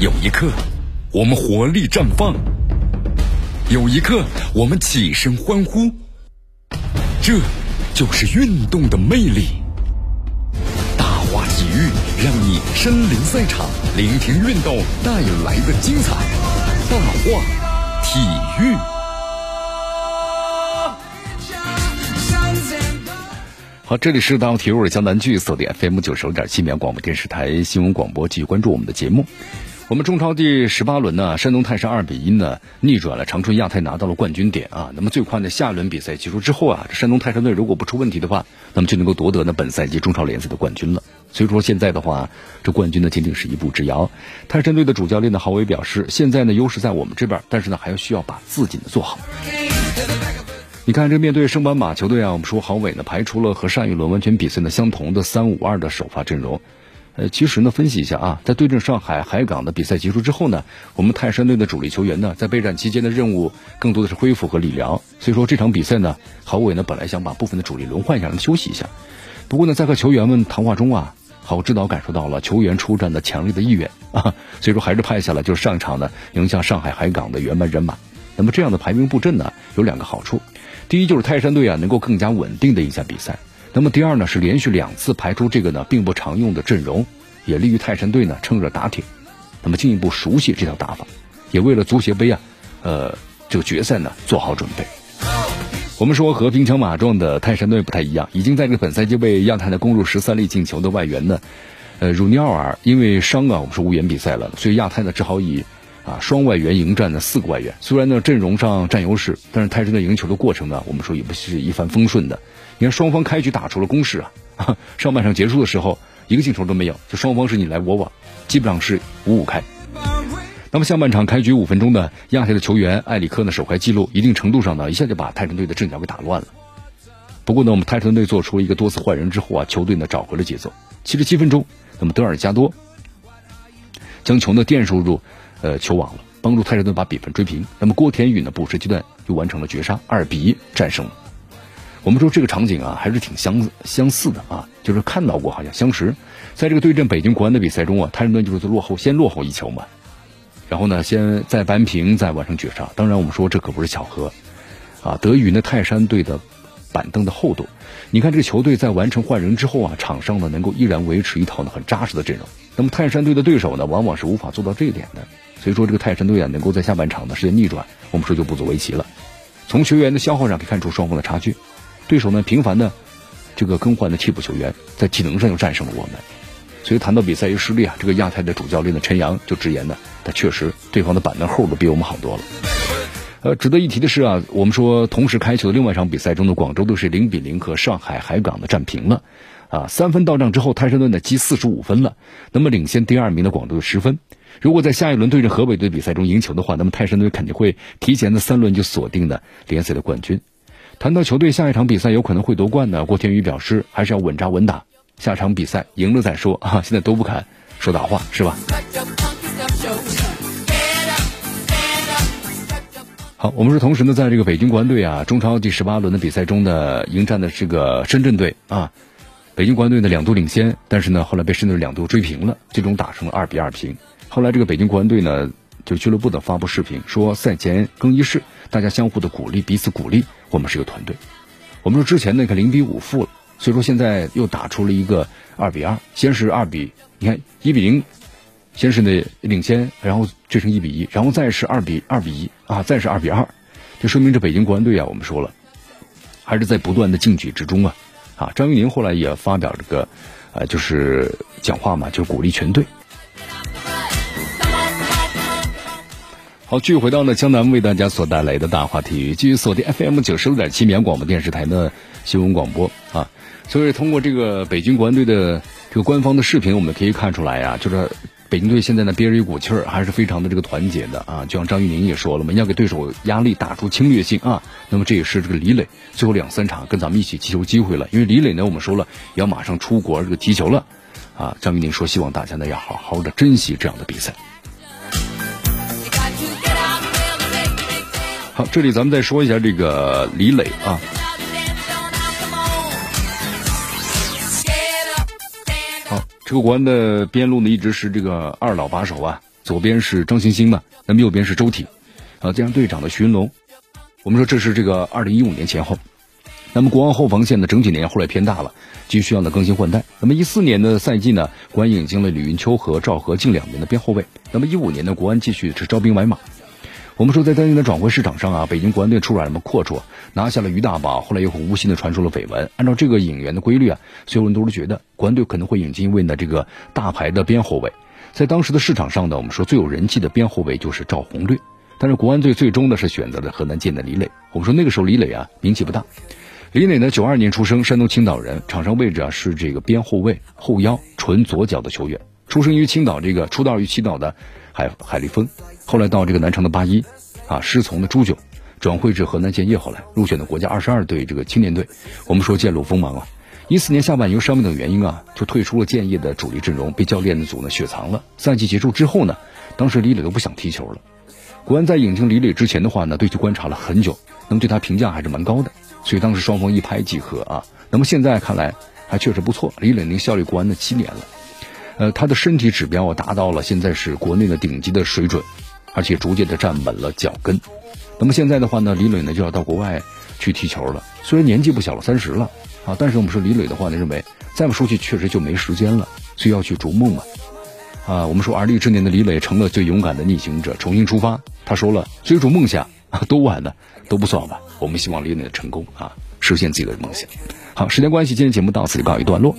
有一刻，我们活力绽放；有一刻，我们起身欢呼。这就是运动的魅力。大话体育让你身临赛场，聆听运动带来的精彩。大话体育。好，这里是大话体育，我是江南剧，锁定 FM 九十五点七绵广播电视台新闻广播，继续关注我们的节目。我们中超第十八轮呢，山东泰山二比一呢逆转了长春亚泰，拿到了冠军点啊。那么最快呢，下一轮比赛结束之后啊，这山东泰山队如果不出问题的话，那么就能够夺得呢本赛季中超联赛的冠军了。所以说现在的话，这冠军呢仅仅是一步之遥。泰山队的主教练呢郝伟表示，现在呢优势在我们这边，但是呢还要需要把自己呢做好。你看，这面对升班马球队啊，我们说郝伟呢排除了和上一轮完全比赛呢相同的三五二的首发阵容。呃，其实呢，分析一下啊，在对阵上海海港的比赛结束之后呢，我们泰山队的主力球员呢，在备战期间的任务更多的是恢复和理疗。所以说这场比赛呢，郝伟呢本来想把部分的主力轮换一下，让休息一下。不过呢，在和球员们谈话中啊，郝指导感受到了球员出战的强烈的意愿 啊，所以说还是派下了就是上场呢迎向上海海港的原班人马。那么这样的排兵布阵呢，有两个好处。第一就是泰山队啊能够更加稳定的赢下比赛，那么第二呢是连续两次排出这个呢并不常用的阵容，也利于泰山队呢趁热打铁，那么进一步熟悉这套打法，也为了足协杯啊，呃这个决赛呢做好准备。我们说和兵强马壮的泰山队不太一样，已经在这个本赛季为亚太呢攻入十三粒进球的外援呢，呃儒尼奥尔因为伤啊我们是无缘比赛了，所以亚太呢只好以。啊，双外援迎战的四个外援，虽然呢阵容上占优势，但是泰山队赢球的过程呢，我们说也不是一帆风顺的。你看双方开局打出了攻势啊，上半场结束的时候一个进球都没有，就双方是你来我往，基本上是五五开。那么下半场开局五分钟呢，亚太的球员埃里克呢首开纪录，一定程度上呢一下就把泰山队的阵脚给打乱了。不过呢，我们泰山队做出了一个多次换人之后啊，球队呢找回了节奏。七十七分钟，那么德尔加多将球呢垫收入。呃，球网了，帮助泰山队把比分追平。那么郭田雨呢，补时阶段又完成了绝杀，二比一战胜了。我们说这个场景啊，还是挺相相似的啊，就是看到过，好像相识。在这个对阵北京国安的比赛中啊，泰山队就是落后，先落后一球嘛，然后呢，先再扳平，再完成绝杀。当然，我们说这可不是巧合啊，得益于呢泰山队的板凳的厚度。你看这个球队在完成换人之后啊，场上呢能够依然维持一套呢很扎实的阵容。那么泰山队的对手呢，往往是无法做到这一点的。所以说，这个泰山队啊，能够在下半场的时间逆转，我们说就不足为奇了。从球员的消耗上可以看出双方的差距。对手呢频繁的这个更换的替补球员，在体能上又战胜了我们。所以谈到比赛一失利啊，这个亚太的主教练的陈阳就直言呢，他确实对方的板凳厚度比我们好多了。呃，值得一提的是啊，我们说同时开球的另外一场比赛中的广州队是零比零和上海海港的战平了。啊，三分到账之后，泰山队呢积四十五分了，那么领先第二名的广州队十分。如果在下一轮对阵河北队比赛中赢球的话，那么泰山队肯定会提前的三轮就锁定了联赛的冠军。谈到球队下一场比赛有可能会夺冠呢，郭天宇表示还是要稳扎稳打，下场比赛赢了再说啊，现在都不敢说大话，是吧？好，我们说同时呢，在这个北京国安队啊，中超第十八轮的比赛中呢，迎战的这个深圳队啊。北京国安队呢两度领先，但是呢后来被深圳两度追平了，最终打成了二比二平。后来这个北京国安队呢，就俱乐部的发布视频说赛前更衣室大家相互的鼓励，彼此鼓励，我们是一个团队。我们说之前那个零比五负了，所以说现在又打出了一个二比二，先是二比，你看一比零，先是那领先，然后追成一比一，然后再是二比二比一啊，再是二比二，就说明这北京国安队啊，我们说了，还是在不断的进取之中啊。啊，张玉宁后来也发表这个，呃，就是讲话嘛，就鼓励全队。好，继续回到呢江南为大家所带来的大话体育，继续锁定 FM 九十六点七绵广播电视台的新闻广播啊。所以通过这个北京国安队的这个官方的视频，我们可以看出来呀，就是。北京队现在呢憋着一股气儿，还是非常的这个团结的啊！就像张玉宁也说了嘛，要给对手压力，打出侵略性啊。那么这也是这个李磊最后两三场跟咱们一起踢球机会了，因为李磊呢，我们说了要马上出国这个踢球了啊。张玉宁说，希望大家呢要好好的珍惜这样的比赛。好，这里咱们再说一下这个李磊啊。这个国安的边路呢，一直是这个二老把守啊，左边是张星星嘛，那么右边是周体，啊，加上队长的徐云龙，我们说这是这个二零一五年前后。那么国安后防线呢，整体年后来偏大了，急需要呢更新换代。那么一四年的赛季呢，国安引进了李云秋和赵和近两名的边后卫。那么一五年呢，国安继续是招兵买马。我们说在当年的转会市场上啊，北京国安队出软什么阔绰，拿下了于大宝，后来又无心的传出了绯闻。按照这个引援的规律啊，所有人都是觉得国安队可能会引进一位呢这个大牌的边后卫。在当时的市场上呢，我们说最有人气的边后卫就是赵宏略。但是国安队最终呢是选择了河南建的李磊。我们说那个时候李磊啊名气不大。李磊呢，九二年出生，山东青岛人，场上位置啊是这个边后卫、后腰、纯左脚的球员。出生于青岛，这个出道于青岛的海海力丰，后来到这个南昌的八一，啊，师从的朱炯，转会至河南建业，后来入选的国家二十二队这个青年队。我们说渐露锋芒啊，一四年下半由伤病等原因啊，就退出了建业的主力阵容，被教练组呢雪藏了。赛季结束之后呢，当时李磊都不想踢球了。国安在引进李磊之前的话呢，对其观察了很久，那么对他评价还是蛮高的。所以当时双方一拍即合啊，那么现在看来还确实不错。李磊已经效力国安的七年了，呃，他的身体指标达到了现在是国内的顶级的水准，而且逐渐的站稳了脚跟。那么现在的话呢，李磊呢就要到国外去踢球了。虽然年纪不小了，三十了啊，但是我们说李磊的话呢，认为再不出去确实就没时间了，所以要去逐梦嘛。啊，我们说而立之年的李磊成了最勇敢的逆行者，重新出发。他说了，追逐梦想多晚呢，都不算晚。我们希望李磊的成功啊，实现自己的梦想。好，时间关系，今天节目到此就告一段落。